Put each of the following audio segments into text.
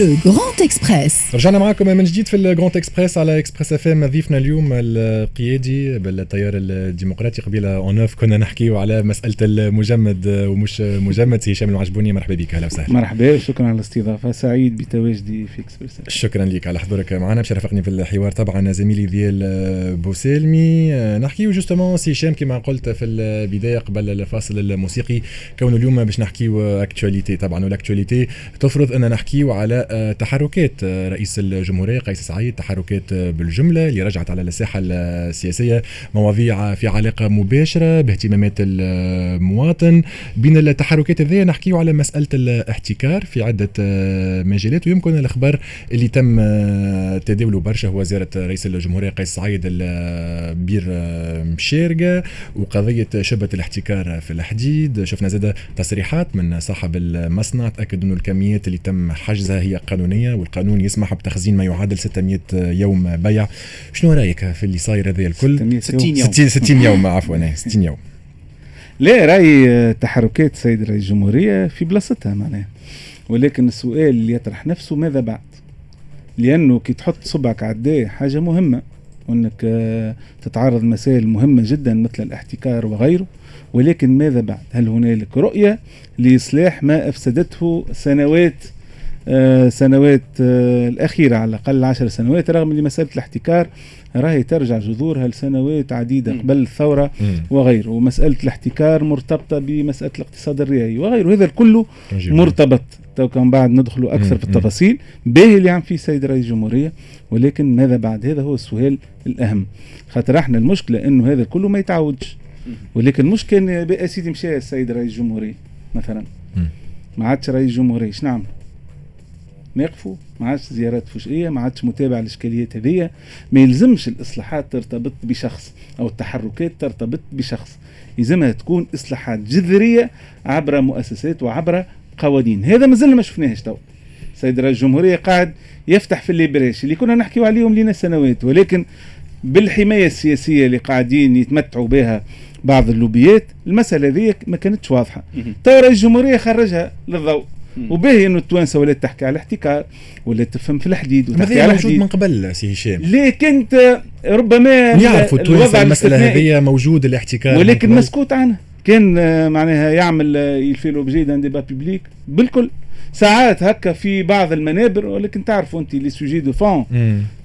Le Grand Express رجعنا معكم من جديد في ال Grand Express على إكسبريس إف إم. ضيفنا اليوم القيادي بالتيار الديمقراطي قبيلة en off كنا نحكيو على مسألة المجمد ومش مجمد سي هشام العجبوني. مرحبا بك أهلا وسهلا. مرحبا شكرا على الاستضافة. سعيد بتواجدي في إكسبريس شكرا لك على حضورك معنا. باش رافقني في الحوار طبعا زميلي ذيال بوسالمي نحكيو justement سي هشام كما قلت في البداية قبل الفاصل الموسيقي. كون اليوم باش نحكيو اكتواليتي طبعا والاكتواليتي تفرض أن نحكيو على تحركات آه، رئيس الجمهورية قيس سعيد تحركات آه، بالجملة اللي رجعت على الساحة السياسية مواضيع في علاقة مباشرة باهتمامات المواطن. بين التحركات هذه نحكيو على مسألة الاحتكار في عدة مجالات ويمكن الأخبار اللي تم تداوله برشا هو زيارة رئيس الجمهورية قيس سعيد البير مشارقة وقضية شبة الاحتكار في الحديد. شفنا زاد تصريحات من صاحب المصنع تأكد إنه الكميات اللي تم حجزها هي قانونية والقانون يسمح بتخزين ما يعادل 600 يوم بيع. شنو رأيك في اللي صاير هذا الكل؟ 60 يوم. 60 60 يوم عفوا 60 إيه، يوم. لا رأي تحركات سيد رئيس الجمهورية في بلاصتها معناها. ولكن السؤال اللي يطرح نفسه ماذا بعد؟ لأنه كي تحط صبعك على حاجة مهمة وإنك تتعرض مسائل مهمة جدا مثل الاحتكار وغيره. ولكن ماذا بعد؟ هل هنالك رؤية لإصلاح ما أفسدته سنوات آه، سنوات آه، الأخيرة على الأقل عشر سنوات رغم أن مسألة الاحتكار راهي ترجع جذورها لسنوات عديدة قبل الثورة وغيره. ومسألة الاحتكار مرتبطة بمسألة الاقتصاد الريعي وغيره. هذا كله مرتبط. تو كان بعد ندخلوا أكثر في التفاصيل. باهي اللي عم فيه السيد رئيس الجمهورية ولكن ماذا بعد؟ هذا هو السؤال الأهم. خاطر إحنا المشكلة أنه هذا كله ما يتعودش ولكن مش كان سيدي مشى السيد رئيس الجمهورية مثلا. ما عادش رئيس جمهورية شنو نعمل نقفوا ما عادش زيارات فجئيه ما عادش متابعة الإشكاليات هذيا ما يلزمش الإصلاحات ترتبط بشخص أو التحركات ترتبط بشخص. يلزمها تكون إصلاحات جذرية عبر مؤسسات وعبر قوانين. هذا مازلنا ما شفناهش تو. سيد رئيس الجمهورية قاعد يفتح في الليبريش اللي كنا نحكيو عليهم لنا سنوات ولكن بالحماية السياسية اللي قاعدين يتمتعوا بها بعض اللوبيات المسألة هذه ما كانتش واضحة. تو رئيس الجمهورية خرجها للضوء. وباهي إنه التوانسة ولات تحكي على الاحتكار ولات تفهم في الحديد وتحكي على موجود من قبل سي هشام؟ لكن ربما يعرفوا التوانسة المسألة هذه موجود الاحتكار ولكن مسكوت عنها. كان آه، معناها يعمل آه، il fait l'objet d'un débat public بالكل. ساعات هكا في بعض المنابر ولكن تعرفوا أنت les sujets de fond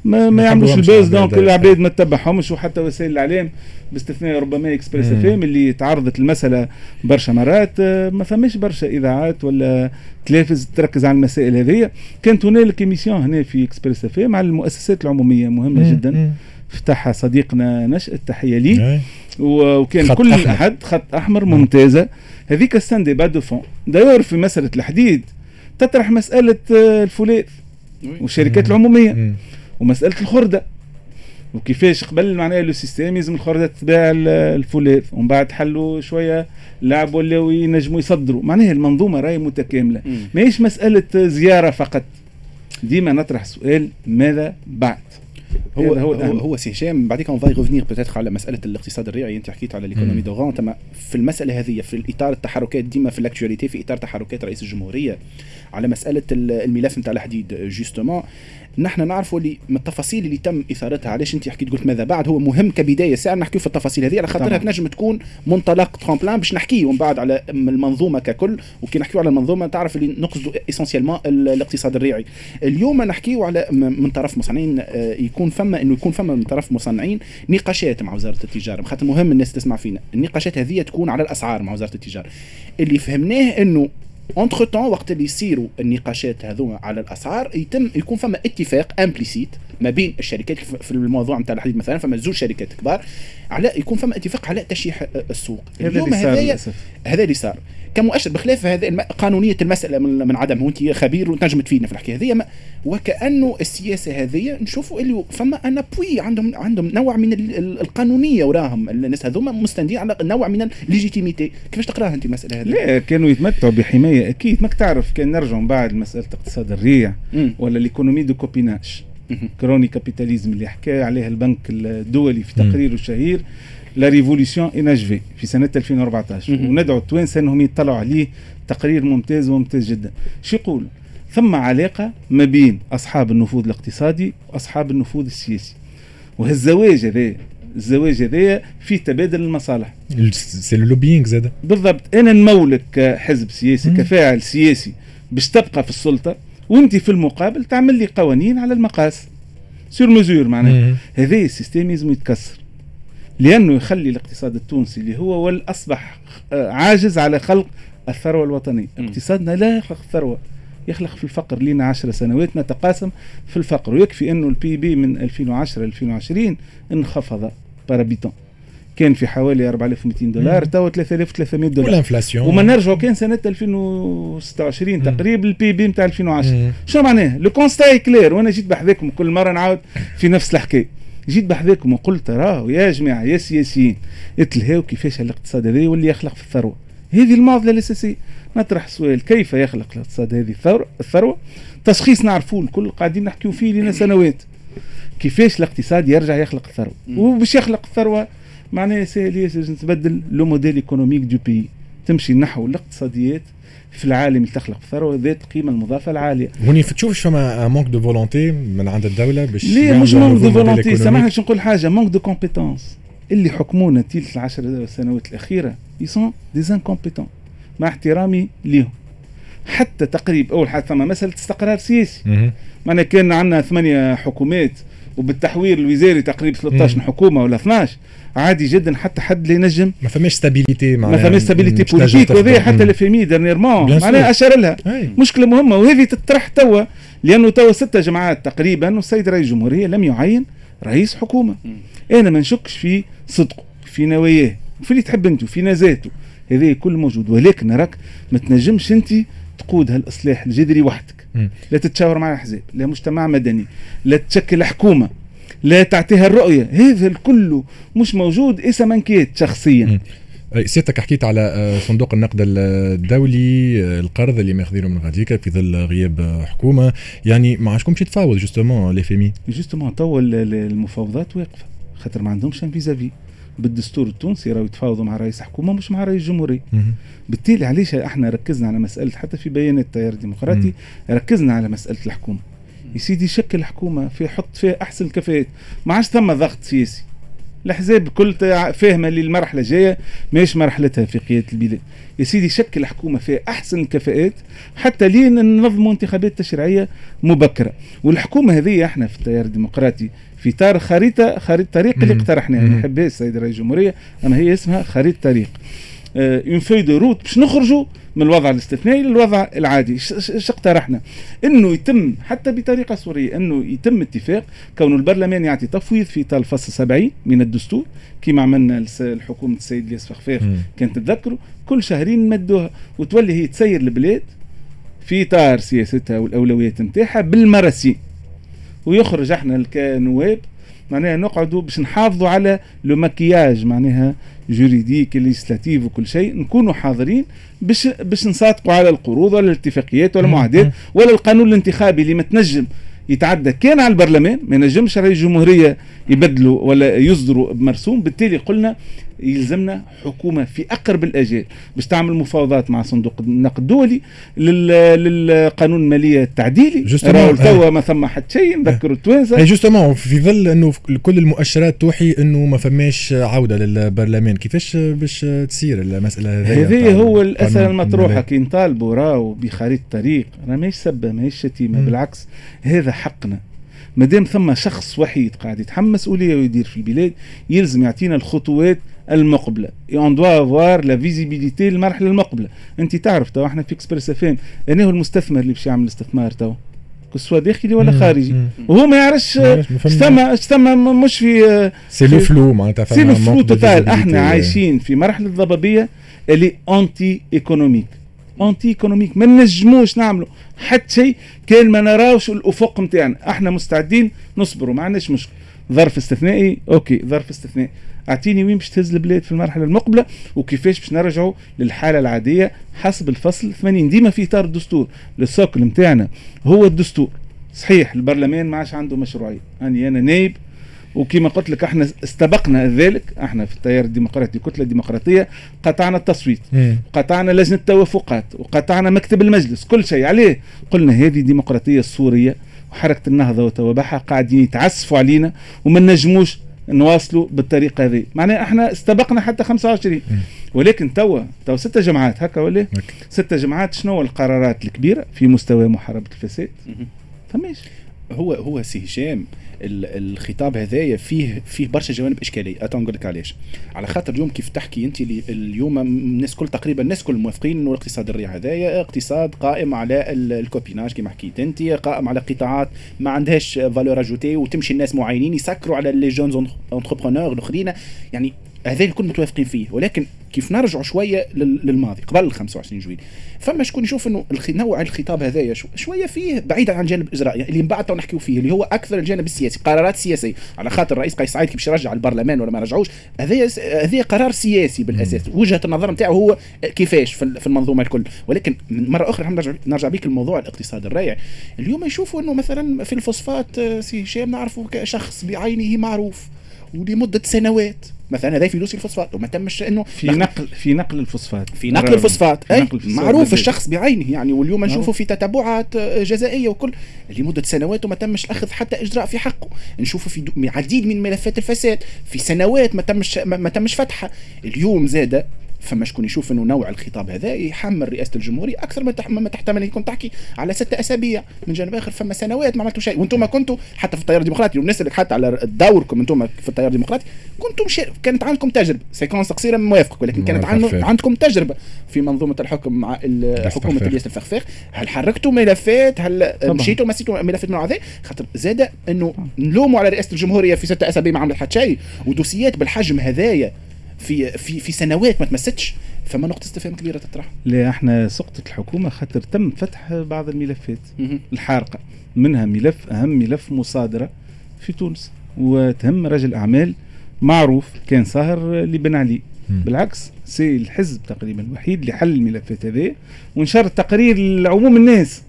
ما, ما يعملوش ال buzz donc العباد. ما تتبعهمش وحتى وسائل الإعلام باستثناء ربما اكسبريس اف ام اللي تعرضت المسألة برشا مرات. آه، ما فماش برشا إذاعات ولا تلافز تركز على المسائل هذه. كانت هنالك émission هنا في اكسبريس اف ام على المؤسسات العمومية مهمة جدا. فتحها صديقنا نشأة تحية ليه وكان خط كل أحمر. أحد خط أحمر ممتازة. هذيك السن دي دو فون دايور في مسألة الحديد تطرح مسألة آه، الفولاذ والشركات العمومية ومسألة الخردة. وكيفاش قبل معناها لو سيستيم يلزم الخردة تتباع الفولاذ ومن بعد حلوا شوية لعبوا ولاو ينجموا يصدروا. معناها المنظومة راهي متكاملة. ماهيش مسألة زيارة فقط. ديما نطرح سؤال ماذا بعد؟ هو هو هو, هو سي هشام بعديك on va y revenir peut-être على مسألة الاقتصاد الريعي أنت حكيت على l'économie de rente. في المسألة هذه في الإطار التحركات ديما في ال actualité في إطار تحركات رئيس الجمهورية على مسألة الملف نتاع الحديد justement نحن نعرفوا اللي من التفاصيل اللي تم إثارتها. علاش أنت حكيت قلت ماذا بعد؟ هو مهم كبداية. ساعة نحكيو في التفاصيل هذه. على خاطرها تنجم تكون منطلق tremplin باش نحكيو ومن بعد على المنظومة ككل. وكي نحكيو على المنظومة تعرف اللي نقصدوا essentiellement الاقتصاد الريعي. اليوم نحكيو على من طرف مصنعين آه، يكون فما إنه يكون فما من طرف مصنعين نقاشات مع وزارة التجارة. خاطر مهم الناس تسمع فينا. النقاشات هذه تكون على الأسعار مع وزارة التجارة. اللي فهمناه إنه entre-temps وقت اللي يصيروا النقاشات هذوما على الأسعار يتم يكون فما اتفاق implicite ما بين الشركات في الموضوع نتاع الحديد مثلا فما زوج شركات كبار على يكون فما اتفاق على تشيح السوق. اليوم هذا هذا اللي صار. كمؤشر بخلاف هذا قانونية المسألة من, من عدم وانت خبير وتنجم تفيدنا في الحكاية هذه وكأنه السياسة هذه نشوفوا اللي فما un appui عندهم عندهم نوع من القانونية وراهم الناس هذوما مستندين على نوع من ال légitimité. كيفاش تقراها أنت المسألة هذه؟ لا كانوا يتمتعوا بحماية. أكيد ماك تعرف كان نرجعوا بعد مسألة اقتصاد الريع ولا l'économie de copinage. crony capitalism اللي حكى عليها البنك الدولي في تقريره الشهير. la révolution inachevée في سنة 2014 وندعو التوانسة إنهم يطلعوا عليه تقرير ممتاز وممتاز جدا. شو يقول؟ ثم علاقة ما بين أصحاب النفوذ الاقتصادي وأصحاب النفوذ السياسي. وهالزواج هذا الزواج هذايا في تبادل المصالح. c'est lobbying زاد بالضبط. أنا نمولك كحزب سياسي مم. كفاعل سياسي باش تبقى في السلطة وأنت في المقابل تعمل لي قوانين على المقاس. سور مزور معناها. هذا السيستم لازم يتكسر. لأنه يخلي الاقتصاد التونسي اللي هو اصبح عاجز على خلق الثروة الوطنية. اقتصادنا لا يخلق الثروه يخلق في الفقر لنا 10 سنوات نتقاسم في الفقر. ويكفي أنه البي بي من 2010 2020 انخفض بارابيتون كان في حوالي 4200 دولار توا 3300 دولار. والإنفلاسيون. وما نرجعوا كان سنة 2026 تقريبا البي بي نتاع 2010 شنو معناه لو كونستا كلير وأنا جيت بحذاكم كل مرة نعاود في نفس الحكاية. جيت بحذاكم وقلت راهو يا جماعة يا سياسيين اتلهاو كيفاش الاقتصاد هذا يولي يخلق في الثروة. هذه المعضله الاساسيه نطرح سؤال كيف يخلق الاقتصاد هذه الثروه الثروة؟ تشخيص نعرفوه الكل قاعدين نحكيو فيه لنا سنوات. كيفاش الاقتصاد يرجع يخلق الثروة؟ وباش يخلق الثروة؟ معناها سهل ياسر تبدل le modèle économique du pays. تمشي نحو الاقتصاديات في العالم اللي تخلق ثروه ذات القيمه المضافة العالية. هوني تشوفش فما manque de volonté من عند الدولة باش ليه مش manque de volonté سامحني باش نقول حاجة manque de compétences اللي حكمونا تيلت العشر سنوات الأخيرة ils sont des incompétents مع احترامي ليهم. حتى تقريب أول حاجة ثم مساله استقرار سياسي. معناها كان عندنا ثمانية حكومات وبالتحوير الوزاري تقريبا 13 مم. حكومة ولا 12 عادي جدا حتى حد اللي ينجم. ما فماش stabilité ما فماش stabilité politique وهذه حتى ل FMI dernièrement معناها أشار لها. أي. مشكلة مهمة وهذه تطرح توا لأنه توا ستة جماعات تقريبا والسيد رئيس الجمهورية لم يعين رئيس حكومة. مم. أنا ما نشكش في صدقه في نواياه في اللي تحب أنت في نزاته. هذا كل موجود ولكن راك ما تنجمش أنت تقود هالاصلاح الجذري وحدك. لا تتشاور مع الأحزاب لا مجتمع مدني لا تشكل حكومة لا تعطيها الرؤية. هذا الكل مش موجود إسا منكيت شخصيا. سيادتك حكيت على آه، صندوق النقد الدولي آه، القرض اللي ماخذينه من غاديكا في ظل غياب حكومة. يعني ما عادكمش تفاوض justement ل FMI justement توا المفاوضات واقفة خاطر ما عندهمش un vis-à-vis بالدستور التونسي راهو يتفاوضوا مع رئيس حكومه مش مع رئيس جمهوريه بالتالي علاش إحنا ركزنا على مسألة حتى في بيانات التيار الديمقراطي ركزنا على مسألة الحكومة. يا سيدي شكل حكومه في حط فيها أحسن الكفاءات ما عادش ثم ضغط سياسي. الأحزاب كل فاهمة اللي المرحلة الجاية ماهيش مرحلتها في قياده البلاد. يا سيدي شكل حكومه فيها أحسن الكفاءات حتى لين ننظموا انتخابات تشريعية مبكرة. والحكومة هذه إحنا في التيار الديمقراطي في اطار خريطه خريطة طريق اللي اقترحناها نحبها السيد رئيس الجمهورية. أما هي اسمها خريطة طريق. une feuille de route باش نخرجوا من الوضع الاستثنائي للوضع العادي. إيش اقترحنا؟ إنه يتم حتى بطريقة صورية إنه يتم اتفاق كون البرلمان يعطي تفويض في اطار الفصل 70 من الدستور. كما عملنا الحكومة السيد الياس الفخفاخ كانت تتذكروا. كل شهرين نمدوها وتولي هي تسير البلاد في اطار سياستها والأولويات نتاعها بالمراسيم ويخرج إحنا كنواب معناها نقعدوا باش نحافظوا على le maquillage معناها juridique législatif وكل شيء نكونوا حاضرين باش باش نصادقوا على القروض ولا الاتفاقيات ولا المعاهدات ولا القانون الانتخابي اللي ما تنجم يتعدى. كان على البرلمان ما ينجمش رئيس الجمهوريه يبدلوا ولا يصدروا بمرسوم بالتالي قلنا يلزمنا حكومة في أقرب الاجال باش تعمل مفاوضات مع صندوق النقد الدولي للقانون المالية التعديلي. راهو توا ما ثم حتى شيء نذكروا التوانسة. جوستومون في ظل إنه كل المؤشرات توحي إنه ما فماش عودة للبرلمان كيفاش باش تصير المسألة هذه هذه هو الاسئله المطروحة كي نطالبوا راهو بخريطة طريق راه ماهيش سبه ماهيش شتيمة بالعكس هذا حقنا. ما دام ثم شخص وحيد قاعد يتحمل مسؤوليه ويدير في البلاد يلزم يعطينا الخطوات المقبلة. et on doit avoir la visibilité للمرحله المقبلة. أنت تعرف تو إحنا في اكسبريس اف ام أنا هو المستثمر اللي باش يعمل استثمار تو سواء داخلي ولا خارجي. وهو ما يعرفش ثم ثم مش في c'est le flou معناتها c'est le flou total إحنا عايشين في مرحلة ضبابيه اللي انتي économique انتي économique ما نجموش نعملوا حتى شيء كان ما نراوش الأفق نتاعنا إحنا مستعدين نصبروا ما عندناش مشكل ظرف استثنائي OK ظرف استثنائي. أعطيني وين باش تهز البلاد في المرحلة المقبلة وكيفاش باش نرجعوا للحالة العادية حسب الفصل. 80 ديما في إطار الدستور. ال socle نتاعنا هو الدستور. صحيح البرلمان ما عادش عنده مشروعية. أني أنا نايب وكما قلت لك إحنا استبقنا ذلك. إحنا في التيار الديمقراطي كتله ديمقراطيه قطعنا التصويت قطعنا لجنة التوافقات وقطعنا مكتب المجلس. كل شيء عليه. قلنا هذه ديمقراطيه السورية وحركة النهضة وتوابعها قاعدين يتعسفوا علينا وما نجموش نواصلوا بالطريقة هذه. معناها إحنا استبقنا حتى 25 ولكن توا توا ستة جماعات هكا ولا؟ ستة جماعات شنو القرارات الكبيرة في مستوى محاربة الفساد؟ فماش. هو هو سي هشام الخطاب هذايا فيه فيه برشا جوانب إشكالية. اتو نقول لك علاش. على خاطر اليوم كيف تحكي أنت اليوم الناس كل تقريبا الناس كل موافقين إنه الاقتصاد الريع هذايا اقتصاد قائم على ال copinage كما حكيت أنت قائم على قطاعات ما عندهاش valeur ajoutée وتمشي الناس معينين يسكروا على les jeunes entrepreneurs الأخرين. يعني هذا الكل متوافقين فيه ولكن كيف نرجع شوية للماضي قبل ال 25 جويلية فما شكون يشوف إنه نوع الخطاب هذايا شوية فيه بعيدا عن الجانب الاجرائي اللي من بعد تو نحكيو فيه اللي هو أكثر الجانب السياسي قرارات سياسية. على خاطر الرئيس قيس سعيد كيف يرجع البرلمان ولا ما رجعوش هذا هذا قرار سياسي بالأساس. وجهة النظر نتاعو هو كيفاش في المنظومة الكل. ولكن مرة أخرى نرجع نرجع بيك الموضوع الاقتصاد الرائع. اليوم يشوفوا إنه مثلا في الفوسفات سي هشام نعرفوا كشخص بعينه معروف ولمدة سنوات. مثلا هذا في دوسي الفوسفات. وما تمش إنه في نقل في نقل الفوسفات. في نقل الفوسفات. أي معروف الشخص بعينه يعني واليوم نشوفه في تتبعات جزائية وكل. لمدة سنوات وما تمش أخذ حتى إجراء في حقه. نشوفه في عديد من ملفات الفساد. في سنوات ما تمش ما تمش فتحها اليوم زاد فما شكون يشوف إنه نوع الخطاب هذا يحمل رئاسة الجمهورية أكثر ما تحتمل يكون تحكي على ستة أسابيع من جانب آخر فما سنوات ما عملتوا شيء. وأنتم كنتوا حتى في التيار الديمقراطي ونسالك حتى على دوركم أنتم في التيار الديمقراطي كنتم شيء كانت عندكم تجربة. سيكونس قصيرة موافقك ولكن كانت عندكم تجربة في منظومة الحكم مع حكومة الياس الفخفاخ. هل حركتوا ملفات؟ هل مشيتوا مسيتوا ملفات من هذا خاطر زاد إنه نلوموا على رئاسة الجمهورية في ستة أسابيع ما عملت حتى شيء. ودوسيات بالحجم هذايا. في في في سنوات ما تمستش فما نقطة استفهام كبيرة تطرح. لا إحنا سقطت الحكومة خاطر تم فتح بعض الملفات. الحارقة منها ملف أهم ملف مصادرة في تونس. وتهم رجل أعمال معروف كان صاهر لبن علي. بالعكس سي الحزب تقريبا الوحيد اللي حل الملفات هذه ونشر تقرير لعموم الناس.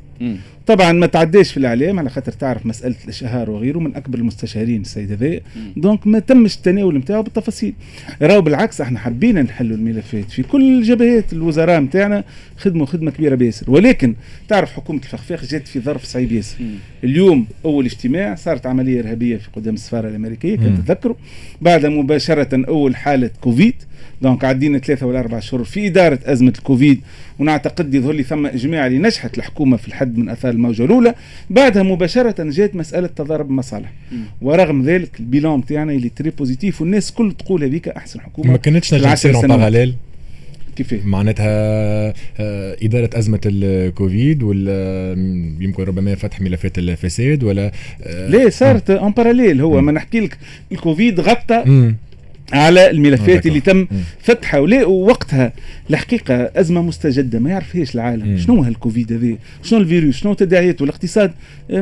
طبعا ما تعداش في الإعلام على خاطر تعرف مسألة الإشهار وغيره من أكبر المستشارين السيد هذا. دونك ما تمش التناول نتاعو بالتفاصيل. راهو بالعكس إحنا حبينا نحلوا الملفات في كل الجبهات الوزراء نتاعنا خدموا خدمة كبيرة بياسر. ولكن تعرف حكومة الفخفاخ جات في ظرف صعيب ياسر. اليوم أول اجتماع صارت عملية إرهابية في قدام السفارة الأمريكية كنت تذكروا بعدها مباشرة أول حالة كوفيد donc عدينا ثلاثة ولا أربع شهور في إدارة أزمة الكوفيد ونعتقد يظهر لي ثم إجماع اللي نجحت الحكومة في الحد من أثار الموجة الأولى. بعدها مباشرة جات مسألة تضارب المصالح ورغم ذلك ال bilan تاعنا اللي très positif والناس كل تقول هذيك أحسن حكومة ما كانتش نجم تصير parallèle كيف؟ معناتها آه، إدارة أزمة الكوفيد ولا يمكن ربما فتح ملفات الفساد ولا آه، ليه صارت en parallèle هو ما نحكي لك الكوفيد غطى على الملفات اللي تم فتحها. ووقتها الحقيقة أزمة مستجدة ما يعرفهاش العالم. مم. شنو هالكوفيد هذا؟ شنو الفيروس؟ شنو تداعياته الاقتصاد آه،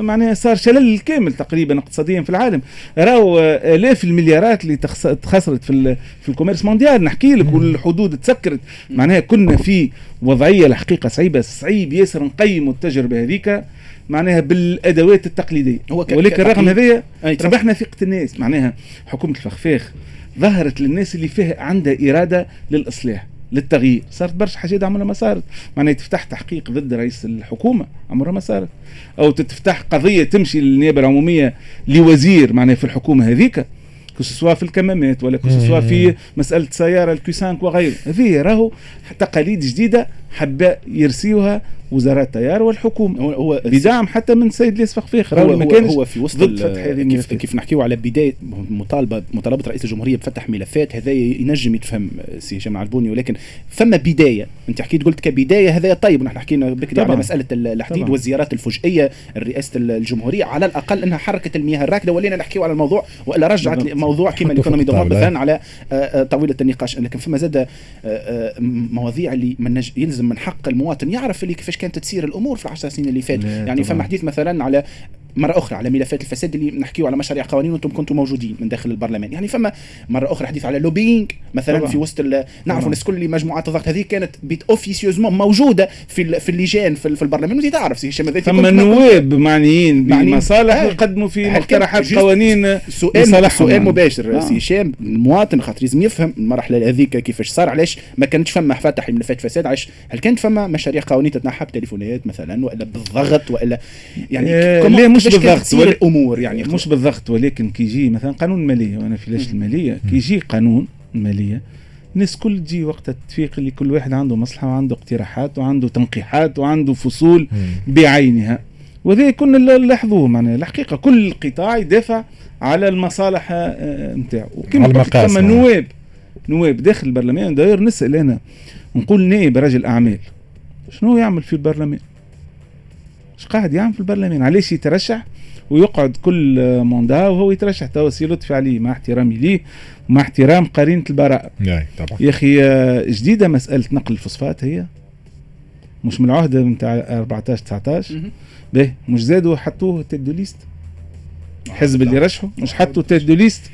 معناها صار شلل كامل تقريبا اقتصاديا في العالم. راهو آه، آلاف المليارات اللي تخسرت في في الكوميرس مونديال. نحكي لك والحدود تسكرت. معناها كنا في وضعية الحقيقة صعيبة. صعيب ياسر نقيموا التجربة هذيك معناها بالأدوات التقليدية. هو ولكن رغم هذايا ربحنا ثقة الناس. معناها حكومة الفخفاخ ظهرت للناس اللي فيها عندها إرادة للإصلاح للتغيير. صارت برشا حاجات عمرها ما صارت. معناها تفتح تحقيق ضد رئيس الحكومة عمرها ما صارت. أو تفتح قضية تمشي للنيابة العمومية لوزير معناها في الحكومة هذيك كسوا في الكمامات ولا كسوا في مسألة سيارة الكيسانك وغيره هذه راهو تقاليد جديدة حبا يرسيوها وزراء التيار والحكومة. هو, بدعم حتى من السيد ليس فخفيخ هو, ما كانش هو في وسط ضد فتح هذه كيف, كيف نحكيو على بداية مطالبه مطالبة رئيس الجمهورية بفتح ملفات هذا ينجم يتفهم سي جمال البوني. ولكن فما بداية. أنت حكيت قلت كبداية هذا طيب. ونحن حكينا بكري على مسألة الحديد والزيارات الفجئية رئاسة الجمهورية على الأقل أنها حركه المياه الراكدة. ولينا نحكيو على الموضوع وإلا رجعت موضوع كما الايكونومي مثلا على آه، آه، طاوله النقاش. لكن فما زاد آه، مواضيع اللي من يلزم من حق المواطن يعرف اللي كيفاش كانت تسير الأمور في العشر سنين اللي فاتوا. يعني فما حديث مثلا على مرة أخرى على ملفات الفساد اللي نحكيو على مشاريع قوانين وأنتم كنتم موجودين من داخل البرلمان. يعني فما مرة أخرى حديث على lobbying مثلا طبعا. في وسط نعرفوا الناس كل مجموعات الضغط هذه كانت peut-être officieusement موجودة في في اللجان في, في البرلمان. وانت تعرف سي هشام ثم نواب معنيين بمصالح يقدموا في مقترحات قوانين سؤال سؤال مباشر سي هشام المواطن خاطر لازم يفهم المرحلة هذيك كيفاش صار علاش ما كانتش فما فتح ملفات فساد علاش هل كانت فما مشاريع قوانين تتنحى بتليفونات مثلا والا بالضغط والا يعني آه مش بالضغط الأمور يعني مش بالضغط ولكن كي يجي مثلا قانون الماليه وأنا في لاش الماليه كي يجي قانون الماليه الناس كل تجي وقت التفيق اللي كل واحد عنده مصلحة وعنده اقتراحات وعنده تنقيحات وعنده فصول بعينها. وهذا كنا نلاحظوه معناها. الحقيقة كل قطاع يدافع على المصالح نتاعو. آه، وكما قلت ثم نواب نواب داخل البرلمان. داير نسأل أنا نقول نائب رجل أعمال شنو يعمل في البرلمان؟ إيش قاعد يعمل في البرلمان؟ علاش يترشح؟ ويقعد كل موندا وهو يترشح. توا سي لطفي عليه مع احترامي ليه ومع احترام قرينة البراءه طبعا. يا أخي جديدة مسألة نقل الفوسفات هي. مش من العهده نتاع 14 19 باهي مش زادوا حطوه تيدو ليست. الحزب اللي رشحوا مش حطوا تيدو ليست.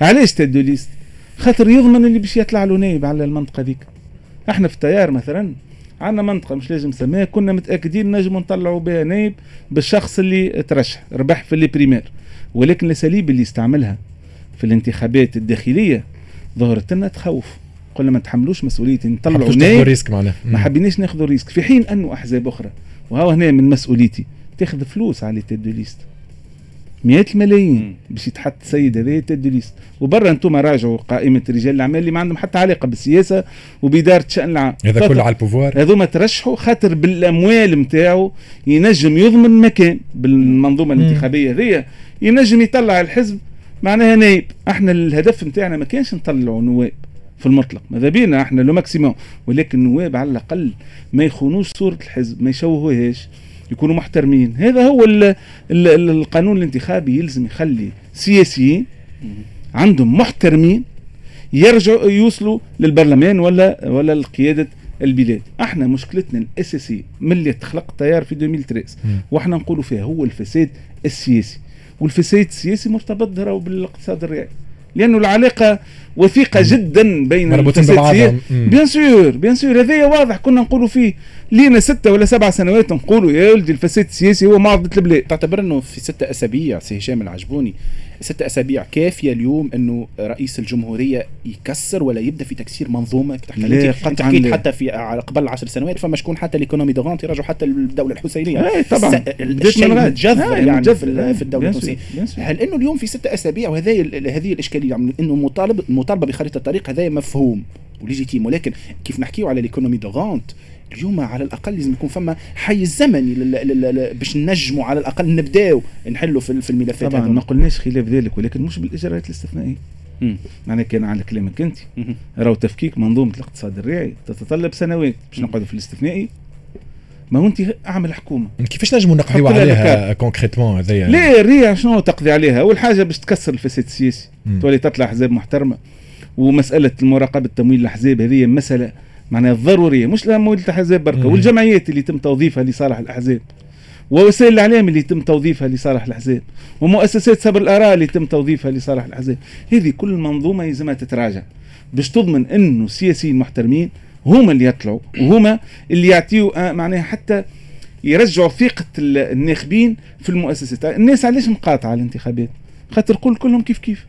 علاش تيدو ليست؟ خاطر يضمن اللي باش يطلع له نايب على المنطقة ذيك. إحنا في التيار مثلا عندنا منطقة مش لازم نسميها كنا متأكدين نجم نطلعوا بها نايب بالشخص اللي ترشح ربح في ال primaires ولكن الأساليب اللي استعملها في الانتخابات الداخلية ظهرت لنا تخوف. قلنا ما تحملوش مسؤولية نطلعوا نايب. risque معناها. ما حبيناش ناخذوا risque. في حين أنه أحزاب أخرى وهو هنا من مسؤوليتي تاخذ فلوس على liste. مئات الملايين باش يتحط السيد هذا tête de liste. وبرا أنتم راجعوا قائمة رجال الأعمال اللي ما عندهم حتى علاقة بالسياسة وبإدارة الشان العام. هذا كله على ال pouvoir. هذوما ترشحوا خاطر بالأموال نتاعو ينجم يضمن مكان بالمنظومة الانتخابية هذيا ينجم يطلع الحزب معناها نايب إحنا الهدف نتاعنا ما كانش نطلعوا نواب في المطلق. ماذا بينا؟ إحنا le maximum ولكن النواب على الأقل ما يخونوش صورة الحزب ما يشوهوهاش. يكونوا محترمين. هذا هو ال ال ال القانون الانتخابي يلزم يخلي سياسيين عندهم محترمين يرجعوا يوصلوا للبرلمان ولا ولا لقيادة البلاد. إحنا مشكلتنا الأساسية من اللي تخلق التيار في 2013 وإحنا نقولوا فيها هو الفساد السياسي. والفساد السياسي مرتبط بالاقتصاد الريعي لأنه العلاقة وثيقة جدا بين الفساد bien sûr bien sûr هذايا واضح كنا نقولوا فيه. لينا ستة ولا سبع سنوات نقولوا يا ولدي الفساد السياسي هو معضلة البلاد. تعتبر إنه في ستة أسابيع سي هشام العجبوني. ستة أسابيع. كافية اليوم إنه رئيس الجمهورية يكسر ولا يبدأ في تكسير منظومة؟ لا حكيت حتى في قبل عشر سنوات فما شكون حتى l'économie de rente يرجعوا حتى الدولة الحسينية. اي طبعا. الشيء متجذر يعني في, في الدولة التونسية. هل إنه اليوم في ستة أسابيع وهذه هذه الإشكالية يعني إنه مطالب مطالبة بخريطة الطريق هذا مفهوم. و légitime. ولكن كيف نحكيو على l'économie de rente اليوم على الأقل لازم يكون فما حيز زمني باش نجموا على الأقل نبداو نحلوا في الملفات طبعا ما قلناش خلاف ذلك ولكن مش بالإجراءات الاستثنائية. معناها كان على كلامك أنت. راهو تفكيك منظومة الاقتصاد الريعي تتطلب سنوات باش نقعدوا في الاستثنائي. ما هو أنت أعمل حكومه كيفاش نجموا نقضيو عليها concrètement هذايا؟ لا الريع شنو تقضي عليها؟ أول حاجة باش تكسر الفساد السياسي. تولي تطلع احزاب محترمة. ومسألة المراقبة تمويل الأحزاب هذه مسألة معناها ضروريه مش لمويل الأحزاب بركة والجمعيات اللي يتم توظيفها لصالح الأحزاب ووسائل الإعلام اللي يتم توظيفها لصالح الأحزاب ومؤسسات سبر الآراء اللي يتم توظيفها لصالح الأحزاب. هذه كل منظومه يلزمها تتراجع. باش تضمن إنه السياسيين المحترمين هما اللي يطلعوا وهما اللي يعطيوا آه، معناها حتى يرجعوا ثقة الناخبين في المؤسسات. الناس علاش مقاطعة الانتخابات؟ خاطر كل كلهم كيف كيف.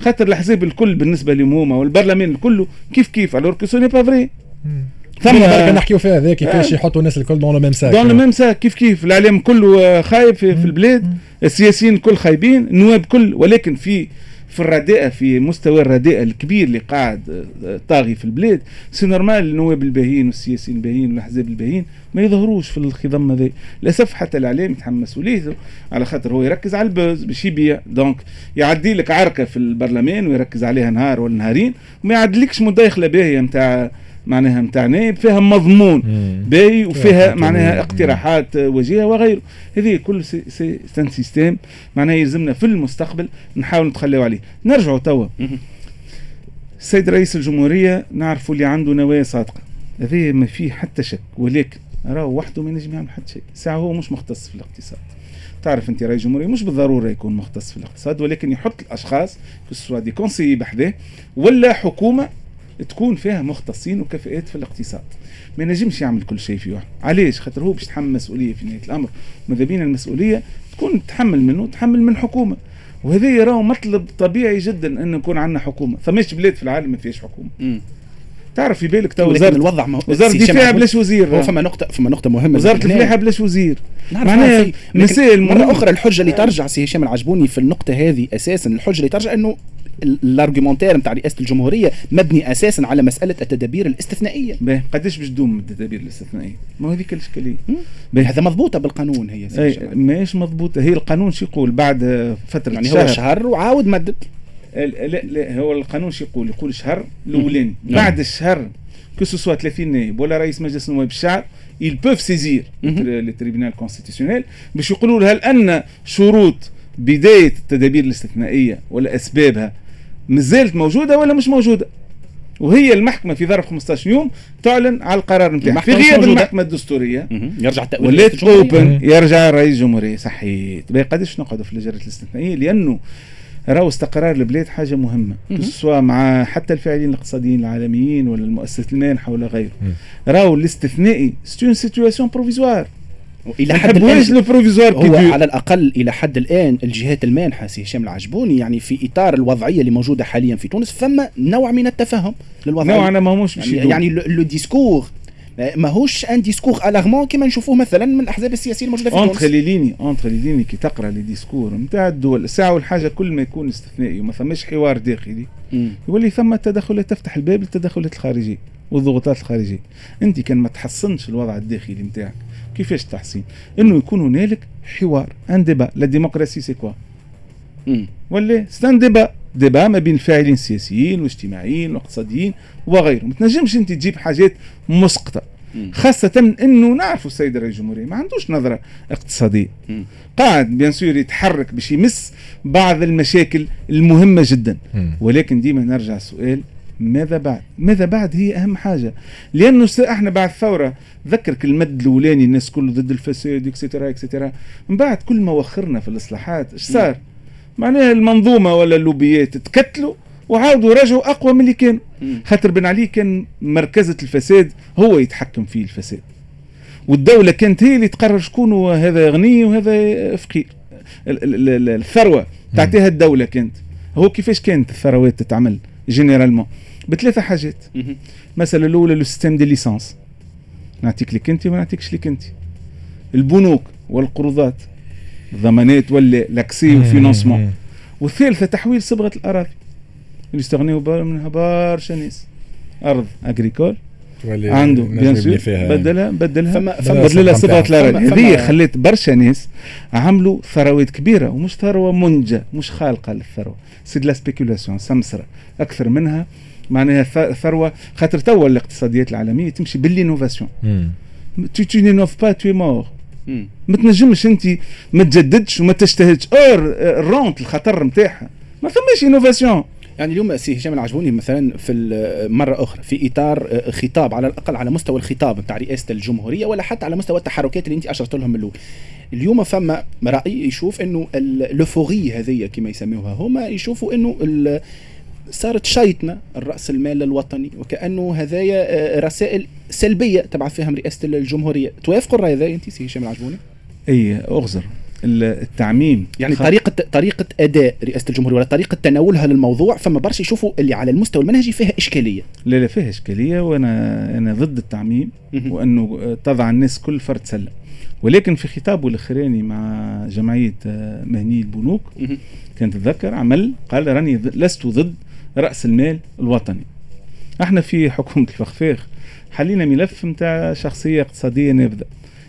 خاطر الاحزاب الكل بالنسبة لهم هما والبرلمان الكل كيف كيف alors que ce n'est pas vrai ثم نحكيو فيها هذا كيفاش آه. يحطوا الناس الكل dans le même sac dans le même sac كيف كيف الاعلام كله خايب في, في البلاد السياسيين الكل خايبين النواب كل ولكن في في الرداءة في مستوى الرداءة الكبير اللي قاعد آه، طاغي في البلاد c'est normal النواب الباهين والسياسيين الباهين والأحزاب الباهين ما يظهروش في الخضم هذا. للاسف حتى الإعلام يتحمل مسؤوليته على خاطر هو يركز على ال buzz باش يبيع. donc يعدي لك عركه في البرلمان ويركز عليها نهار ولا نهارين وما يعدلكش مداخلة باهية نتاع معناها نتاع نائب فيها مضمون باهي وفيها معناها اقتراحات وجيهه وغيره. هذه كل c'est ce système معناها يلزمنا في المستقبل نحاول نتخلوا عليه. نرجعوا توا. السيد رئيس الجمهورية نعرفوا اللي عنده نوايا صادقة. هذه ما فيه حتى شك ولكن راهو وحده ما ينجم يعمل حتى شيء ساعة هو مش مختص في الاقتصاد. تعرف أنت رئيس جمهوريه مش بالضرورة يكون مختص في الاقتصاد ولكن يحط الأشخاص سواء دي كونسي بحذاه ولا حكومة تكون فيها مختصين وكفاءات في الاقتصاد. ما ينجمش يعمل كل شيء في واحد علاش؟ خاطر هو باش يتحمل مسؤولية في نهاية الأمر. ماذا بينا المسؤولية؟ تكون تحمل منه تحمل من حكومه وهذا يراه مطلب طبيعي جدا انه يكون عندنا حكومة. فماش بلاد في العالم ما فيهاش حكومة. مم. تعرف في بالك تو وزاره الوضع ما وزارة الدفاع بلاش وزير. هو فما نقطة فما نقطة مهمة وزارة. الفلاحه بلاش وزير. معناها. مسائل مهمة. أخرى الحجة اللي ترجع سي هشام العجبوني في النقطة هذه أساسا الحجة اللي ترجع أنه ال- ال argumentaire نتاع رئاسة الجمهورية مبني أساسا على مسألة التدابير الاستثنائية. باهي قداش باش تدوم التدابير الاستثنائية؟ ما هو هذيك الإشكالية. هذا مضبوطة بالقانون هي. ماهيش مضبوطة. هي القانون شو يقول؟ بعد فترة يعني شهر هو شهر. وعاود مدد لا, لا هو القانون شو يقول؟ يقول شهر الاولاني نعم. بعد الشهر كو سوا 30 نائب ولا رئيس مجلس نواب الشعب ils peuvent saisir مهم. le tribunal constitutionnel. باش يقولوا هل ان شروط بداية التدابير الاستثنائية ولا أسبابها مازالت موجودة ولا مش موجودة وهي المحكمة في ظرف 15 يوم تعلن على القرار نتاعها في غياب. المحكمة الدستورية. يرجع التأويل ولات. اوبن يرجع رئيس الجمهورية صحيت باهي قداش نقعدوا في الاجراءات الاستثنائية لأنه راهو استقرار البلاد حاجة مهمة مهم. سواء مع حتى الفاعلين الاقتصاديين العالميين ولا المؤسسات المانحه ولا غيره. راهو الاستثنائي c'est une situation provisoire ما حد provisoire هو على الأقل إلى حد الآن الجهات المانحة سي هشام العجبوني يعني في إطار الوضعية اللي موجودة حاليا في تونس فما نوع من التفهم للوضعية. نوعا ما ماهوش باش يعني. يعني le discours ماهوش un discours alarmant كما نشوفوه مثلا من الأحزاب السياسية الموجودة في entre تونس les ليني اونتر لي ليني كي تقرأ لي ديسكور نتاع الدول الساعة والحاجة كل ما يكون استثنائي وما ثماش حوار داخلي. يولي ثم تدخلات تفتح الباب للتدخلات الخارجية والضغوطات الخارجية. أنت كان ما تحسنش الوضع الداخلي نتاعك كيفاش تحسين إنه يكون هنالك حوار ان ديبا لا ديمقراسي سي كوا. ولا ستان ديبا ديبا ما بين الفاعلين السياسيين والاجتماعيين والاقتصاديين وغيرهم ما تنجمش أنت تجيب حاجات مسقطة. خاصة إنه نعرفوا السيد رئيس الجمهورية ما عندوش نظرة اقتصادية. قاعد bien sûr يتحرك باش يمس بعض المشاكل المهمة جدا. ولكن ديما نرجع السؤال ماذا بعد؟ ماذا بعد هي أهم حاجة. لأنه س- إحنا بعد الثوره ذكرك المد الأولاني الناس كله ضد الفساد etcetera etcetera من بعد كل ما وخرنا في الإصلاحات إيش صار؟ معناها المنظومة ولا اللوبيات تكتلوا وعاودوا رجعوا أقوى من اللي كانوا. خاطر بن علي كان مركزة الفساد هو يتحكم فيه الفساد. والدولة كانت هي اللي تقرر شكون هذا غني وهذا فقير. ال- ال- ال- الثروة تعطيها الدولة كانت. هو كيفاش كانت الثروات تتعمل؟ généralement بثلاثة حاجات. مم. المسألة الأولى le système des licences نعطيك لك أنت وما نعطيكش لك أنت. البنوك والقروضات. ضمانات ولا l'accès au financement. مم. والثالثة تحويل صبغة الأراضي. اللي يستغنيوا بار- منها برشا ناس. أرض agricole تولي عنده bien sûr بدلها بدلها فما فما بدل لها صبغة صبغة الأراضي. فما- هذه خلت برشا ناس عملوا ثروات كبيرة ومش ثروة منجة مش خالقة للثروة. c'est la spéculation سمسرة. أكثر منها معناها ث- ثروة خاطر توا الاقتصاديات العالمية تمشي بال innovation. n'innoves pas tu es mort. مم. ما تنجمش أنت ما تجددش وما تجتهدش. or ال rente الخطر نتاعها ما ثماش innovation. يعني اليوم سي هشام العجبوني مثلا في ال- مرة أخرى في إطار آه، خطاب على الأقل على مستوى الخطاب نتاع رئاسة الجمهورية ولا حتى على مستوى التحركات اللي أنت أشرت لهم من الأول. اليوم فما رأي يشوف أنه اللوفوغي هذه كما يسموها هما يشوفوا أنه ال- صارت شيطنة الرأس المال الوطني وكأنه هذايا آه، رسائل سلبية تبعث فيها من رئاسة الجمهورية. توافقوا الرأي هذا أنت سي هشام العجبوني؟ أي أغزر. ال- التعميم يعني خ- طريقة طريقة أداء رئاسة الجمهورية ولا طريقة تناولها للموضوع فما برشا يشوفوا اللي على المستوى المنهجي فيها إشكالية. لا لا فيها إشكالية وأنا أنا ضد التعميم. وأنه تضع الناس كل فرد سلة. ولكن في خطابه الأخراني مع جمعية آه، مهني البنوك. كان تتذكر عمل قال راني لست ضد رأس المال الوطني إحنا في حكومه الفخفاخ حلينا ملف نتاع شخصية اقتصادية نافذه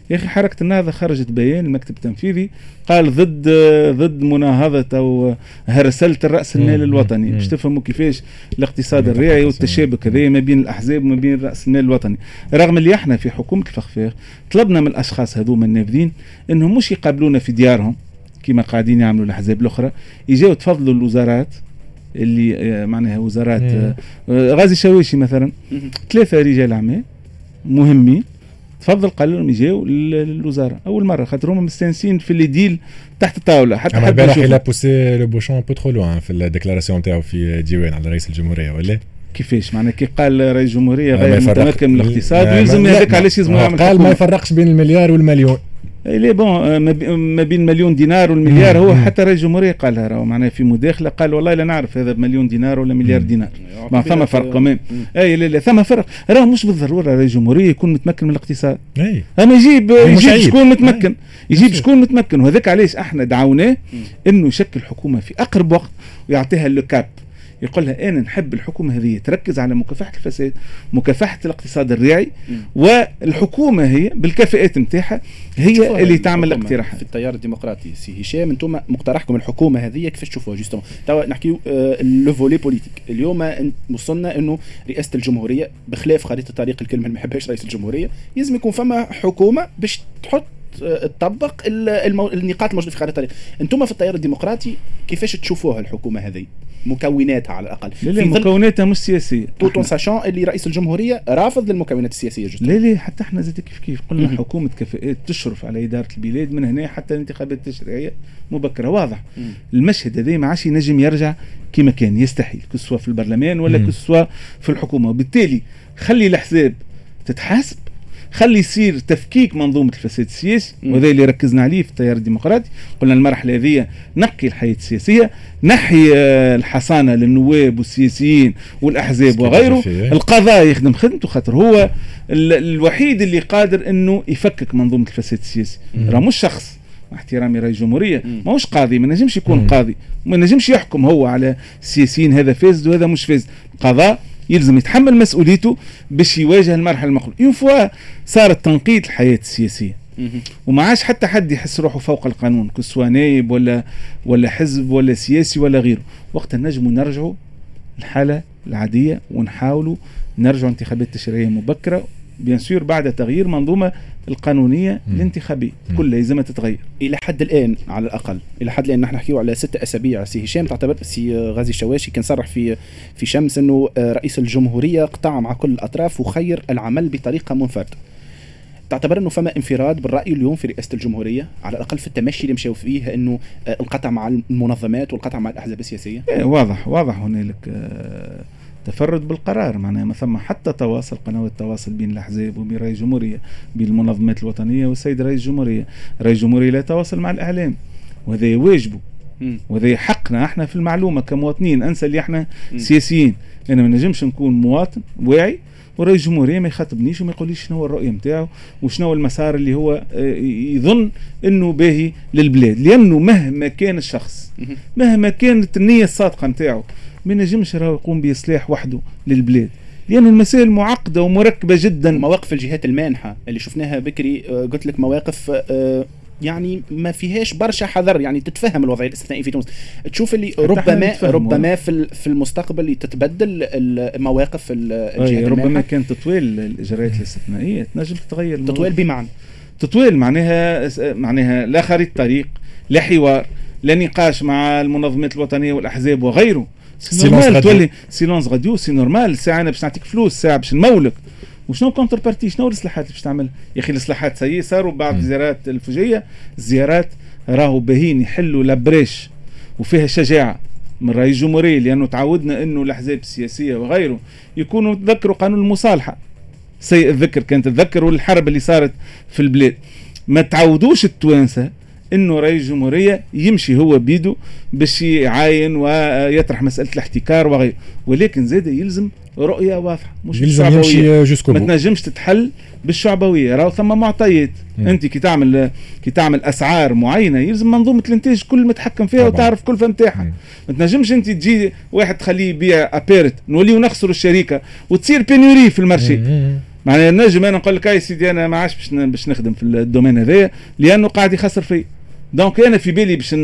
يا أخي حركة النهضة خرجت بيان المكتب التنفيذي قال ضد ضد مناهضة أو هرسله الرأس المال. الوطني. باش تفهموا كيفاش الاقتصاد. الريعي والتشابك هذايا ما بين الأحزاب وما بين راس المال الوطني رغم اللي إحنا في حكومة الفخفاخ طلبنا من الأشخاص هذوما النافذين إنهم مش يقابلونا في ديارهم كما قاعدين يعملوا الأحزاب الأخرى يجاو تفضلوا الوزارات اللي آه، معناها وزارات مم. آه، آه، غازي شويشي مثلا. ثلاثة رجال اعمال مهمين تفضل قال لهم يجيو للوزارة. أول مرة خاطر هما مستانسين في اللي ديل تحت الطاولة. حتى أما البارح لا بوسي لو بوشون بو ترو لوان في الديكلاراسيون تاعو في ديوان على رئيس الجمهورية ولا؟ كيفاش؟ معناها كي قال رئيس الجمهورية غير متمكن من الاقتصاد ويلزم هذاك علاش يلزم قال ما يفرقش بين المليار والمليون. لي بون ما بين مليون دينار والمليار هو حتى رئيس الجمهوريه قالها راهو معناها في مداخلة قال والله لا نعرف هذا بمليون دينار ولا مليار دينار. ما ثم فرق كمان أي لا لا ثم فرق. راه مش بالضرورة رئيس الجمهوريه يكون متمكن من الاقتصاد. أي. أما يجيب يجيب شكون متمكن؟ يجيب شكون متمكن؟ وهذاك علاش أحنا دعوناه إنه يشكل حكومة في أقرب وقت ويعطيها لو كاب. يقول لها أنا نحب الحكومة هذه تركز على مكافحة الفساد مكافحة الاقتصاد الريعي والحكومة هي بالكفاءات نتاعها هي اللي تعمل الاقتراحات في التيار الديمقراطي سي هشام أنتم مقترحكم الحكومة هذه كيفاش تشوفوها justement؟ توا نحكيو آه le volet politique اليوم وصلنا إنه رئاسة الجمهورية بخلاف خريطة طريق الكلمة اللي ما يحبهاش رئيس الجمهورية لازم يكون فما حكومة باش تحط تطبق المو... النقاط الموجودة في خارطه الطريق أنتم في التيار الديمقراطي كيفاش تشوفوها الحكومة هذه؟ مكوناتها على الأقل. لا لا مكوناتها مش سياسية. tout en sachant اللي رئيس الجمهورية رافض للمكونات السياسية جدا لا لا حتى إحنا زاد كيف كيف؟ قلنا حكومة كفاءات تشرف على إدارة البلاد من هنا حتى الانتخابات التشريعية مبكرة. واضح. مم. المشهد هذا ما عادش ينجم يرجع كما كان. يستحيل كسوا في البرلمان ولا كسوا في الحكومة. وبالتالي خلي الأحزاب تتحاسب. خلي يصير تفكيك منظومة الفساد السياسي وهذا اللي ركزنا عليه في التيار الديمقراطي. قلنا المرحلة هذه نقي الحياة السياسية نحي آه، الحصانة للنواب والسياسيين والأحزاب وغيره. القضاء يخدم خدمته خاطر هو الوحيد اللي قادر إنه يفكك منظومة الفساد السياسي. راه مش شخص مع احترامي رئيس الجمهورية. ماهوش قاضي ما نجمش يكون. قاضي. ما نجمش يحكم هو على السياسيين هذا فاسد وهذا مش فاسد. القضاء يلزم يتحمل مسؤوليته باش يواجه المرحلة المقبله اون فوا صار التنقيط الحياة السياسية وما عادش حتى حد يحس روحه فوق القانون كسوا نايب ولا ولا حزب ولا سياسي ولا غيره. وقتها نجموا نرجعوا الحاله العادية ونحاولوا نرجعوا انتخابات تشريعية مبكرة bien sûr بعد تغيير منظومة القانونية. الانتخابية. كلها لازم تتغير. إلى حد الآن على الأقل إلى حد الآن نحن نحكيو على ستة أسابيع. سي هشام تعتبر سي غازي الشواشي كان صرح في في شمس إنه آه، رئيس الجمهورية قطع مع كل الأطراف وخير العمل بطريقة منفردة. تعتبر إنه فما انفراد بالرأي اليوم في رئاسة الجمهورية. على الأقل في التمشي اللي مشاو فيه إنه آه، القطع مع المنظمات والقطع مع الأحزاب السياسية. إيه واضح واضح هنالك آه تفرد بالقرار معناها ما ثم حتى تواصل قنوات التواصل بين الأحزاب وبين رئيس الجمهورية بين المنظمات الوطنية والسيد رئيس الجمهورية. رئيس الجمهورية لا يتواصل مع الأعلام وهذا واجبه وهذا حقنا إحنا في المعلومة كمواطنين أنسى اللي إحنا سياسيين. أنا ما نجمش نكون مواطن واعي ورئيس الجمهورية ما يخاطبنيش وما يقوليش شنو هو الرؤية نتاعو وشنو هو المسار اللي هو آه، يظن إنه باهي للبلاد. لأنه مهما كان الشخص مهما كانت النية الصادقة نتاعو ما ينجمش راهو يقوم بإصلاح وحده للبلاد. لأن المسائل معقدة ومركبة جدا. مواقف الجهات المانحة اللي شفناها بكري آه، قلت لك مواقف آه، يعني ما فيهاش برشا حذر يعني تتفهم الوضعيه الاستثنائيه في تونس. تشوف اللي ربما ربما في في المستقبل تتبدل المواقف الجهات ربما كان تطويل الإجراءات الاستثنائية تنجم تتغير تطويل بمعنى؟ تطويل معناها معناها لا خريطة طريق لا حوار لا نقاش مع المنظمات الوطنية والأحزاب وغيره. c'est normal تولي silence radio c'est normal ساعه أنا باش نعطيك فلوس ساعه باش نمولك. وشنو contrepartie شنو الإصلاحات اللي باش تعمل؟ يا أخي الإصلاحات سي صاروا بعض الزيارات الفجئية. الزيارات راهو باهين يحلوا la brèche وفيها شجاعة من رئيس الجمهورية لأنه تعودنا إنه الأحزاب السياسية وغيره يكونوا تذكروا قانون المصالحة. سيء الذكر كانت تذكروا الحرب اللي صارت في البلاد. ما تعودوش التوانسة إنه رئيس الجمهوريه يمشي هو بيده باش يعاين ويطرح مسألة الاحتكار وغيره. ولكن زاد يلزم رؤية واضحه مش يلزم يمشي جوسكو ما تنجمش تتحل بالشعبوية. راهو ثم معطيات. أنت كي تعمل كي تعمل أسعار معينة يلزم منظومة الإنتاج كل متحكم فيها طبعا. وتعرف كلفه نتاعها ما تنجمش أنت تجي واحد تخليه يبيع à perte نوليو نخسروا الشركة وتصير pénurie في ال marché معناها نجم أنا نقول لك يا سيدي أنا ما عادش باش نخدم في ال domaine هذايا لأنه قاعد يخسر فيه donc أنا في بالي باش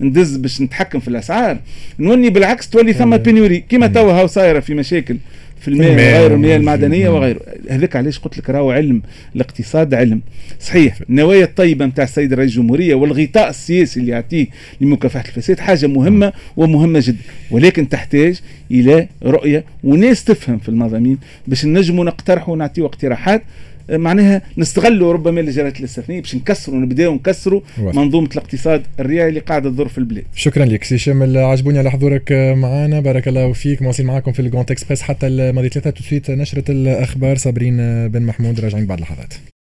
ندز باش نتحكم في الأسعار. نوني بالعكس تولي ثم pénurie كيما توا هاو صايرة في مشاكل في الماء وغيره المياه المعدنية وغيره. هذاك علاش قلت لك راهو علم الاقتصاد علم. صحيح النوايا الطيبة نتاع السيد رئيس الجمهورية والغطاء السياسي اللي يعطيه لمكافحة الفساد حاجة مهمة ومهمة جدا. ولكن تحتاج إلى رؤية وناس تفهم في المضامين باش نجموا نقترحوا ونعطيوا اقتراحات معناها نستغلوا ربما الاجراءات الاستثنائيه باش نكسروا نبداو نكسروا منظومة الاقتصاد الريعي اللي قاعدة تضر في البلاد. شكرا لك سي هشام العجبوني على حضورك معنا بارك الله فيك. مواصلين معكم في ال Grand Express حتى الماضي ثلاثة. tout de suite نشرة الأخبار. صابرين بن محمود راجعين بعد لحظات.